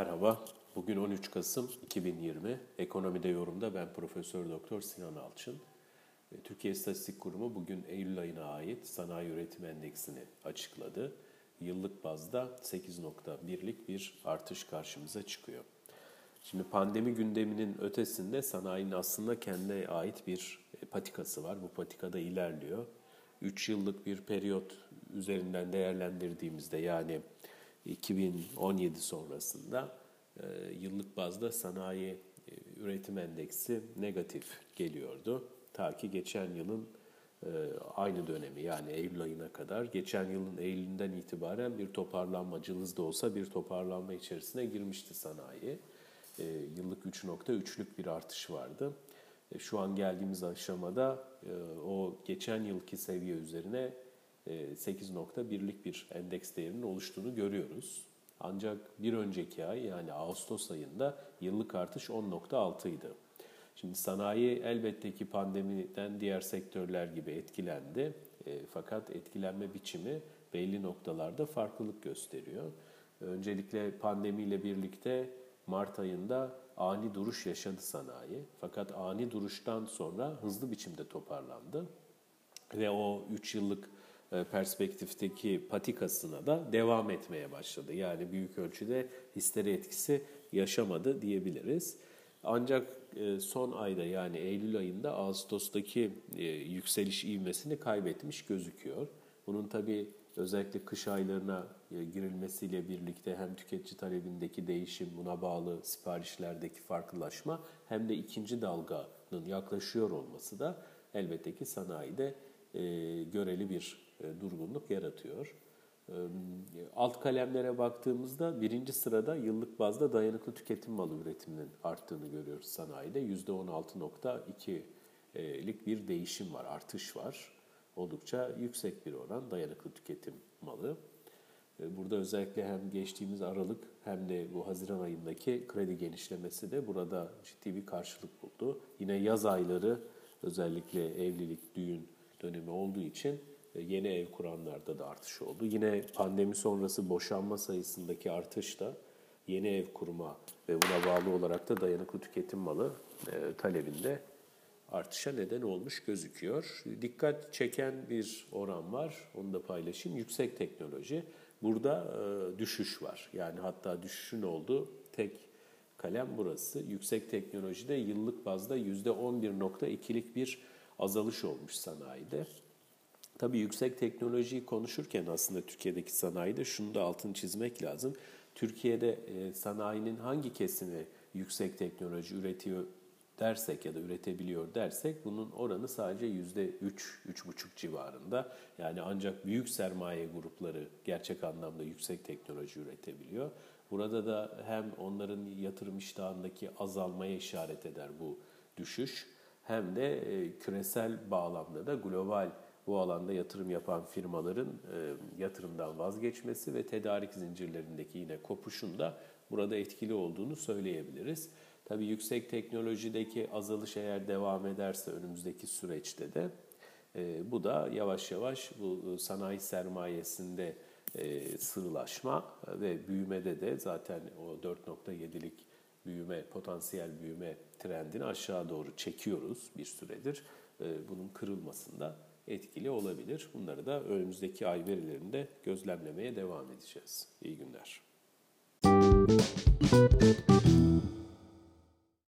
Merhaba. Bugün 13 Kasım 2020. Ekonomide yorumda ben Profesör Doktor Sinan Alçın. E, Türkiye İstatistik Kurumu bugün Eylül ayına ait sanayi üretim endeksini açıkladı. Yıllık bazda 8.1'lik bir artış karşımıza çıkıyor. Şimdi pandemi gündeminin ötesinde sanayinin aslında kendine ait bir e, patikası var. Bu patikada ilerliyor. 3 yıllık bir periyot üzerinden değerlendirdiğimizde yani 2017 sonrasında e, yıllık bazda sanayi e, üretim endeksi negatif geliyordu. Ta ki geçen yılın e, aynı dönemi yani Eylül ayına kadar geçen yılın Eylül'ünden itibaren bir toparlanma cılız da olsa bir toparlanma içerisine girmişti sanayi. Yıllık 3.3'lük bir artış vardı. Şu an geldiğimiz aşamada o geçen yılki seviye üzerine 8.1'lik bir endeks değerinin oluştuğunu görüyoruz. Ancak bir önceki ay yani Ağustos ayında yıllık artış 10.6 idi. Şimdi sanayi elbette ki pandemiden diğer sektörler gibi etkilendi. E, fakat etkilenme biçimi belli noktalarda farklılık gösteriyor. Öncelikle pandemiyle birlikte Mart ayında ani duruş yaşadı sanayi. Fakat ani duruştan sonra hızlı biçimde toparlandı. Ve o 3 yıllık e, perspektifteki patikasına da devam etmeye başladı. Yani büyük ölçüde histeri etkisi yaşamadı diyebiliriz. Ancak e, son ayda yani Eylül ayında Ağustos'taki e, yükseliş ivmesini kaybetmiş gözüküyor. Bunun tabi özellikle kış aylarına girilmesiyle birlikte hem tüketici talebindeki değişim, buna bağlı siparişlerdeki farklılaşma hem de ikinci dalganın yaklaşıyor olması da elbette ki sanayide göreli bir e, durgunluk yaratıyor. E, alt kalemlere baktığımızda birinci sırada yıllık bazda dayanıklı tüketim malı üretiminin arttığını görüyoruz sanayide. %16.2'lik bir değişim var, artış var. Oldukça yüksek bir oran dayanıklı tüketim malı. E, burada özellikle hem geçtiğimiz Aralık hem de bu Haziran ayındaki kredi genişlemesi de burada ciddi bir karşılık buldu. Yine yaz ayları özellikle evlilik, düğün dönemi olduğu için e, yeni ev kuranlarda da artış oldu. Yine pandemi sonrası boşanma sayısındaki artış da yeni ev kurma ve buna bağlı olarak da dayanıklı tüketim malı e, talebinde artışa neden olmuş gözüküyor. Dikkat çeken bir oran var, onu da paylaşayım. Yüksek teknoloji. Burada e, düşüş var. Yani hatta düşüşün olduğu tek kalem burası. Yüksek teknolojide yıllık bazda %11.2'lik bir azalış olmuş sanayide. Tabii yüksek teknolojiyi konuşurken aslında Türkiye'deki sanayide şunu da altını çizmek lazım. Türkiye'de e, sanayinin hangi kesimi yüksek teknoloji üretiyor dersek ya da üretebiliyor dersek bunun oranı sadece yüzde üç, üç buçuk civarında. Yani ancak büyük sermaye grupları gerçek anlamda yüksek teknoloji üretebiliyor. Burada da hem onların yatırım iştahındaki azalmaya işaret eder bu düşüş hem de e, küresel bağlamda da global bu alanda yatırım yapan firmaların e, yatırımdan vazgeçmesi ve tedarik zincirlerindeki yine kopuşun da burada etkili olduğunu söyleyebiliriz. Tabii yüksek teknolojideki azalış eğer devam ederse önümüzdeki süreçte de e, bu da yavaş yavaş bu sanayi sermayesinde e, sığlaşma ve büyümede de zaten o 4.7'lik büyüme, potansiyel büyüme trendini aşağı doğru çekiyoruz bir süredir. Bunun kırılmasında etkili olabilir. Bunları da önümüzdeki ay verilerinde gözlemlemeye devam edeceğiz. İyi günler.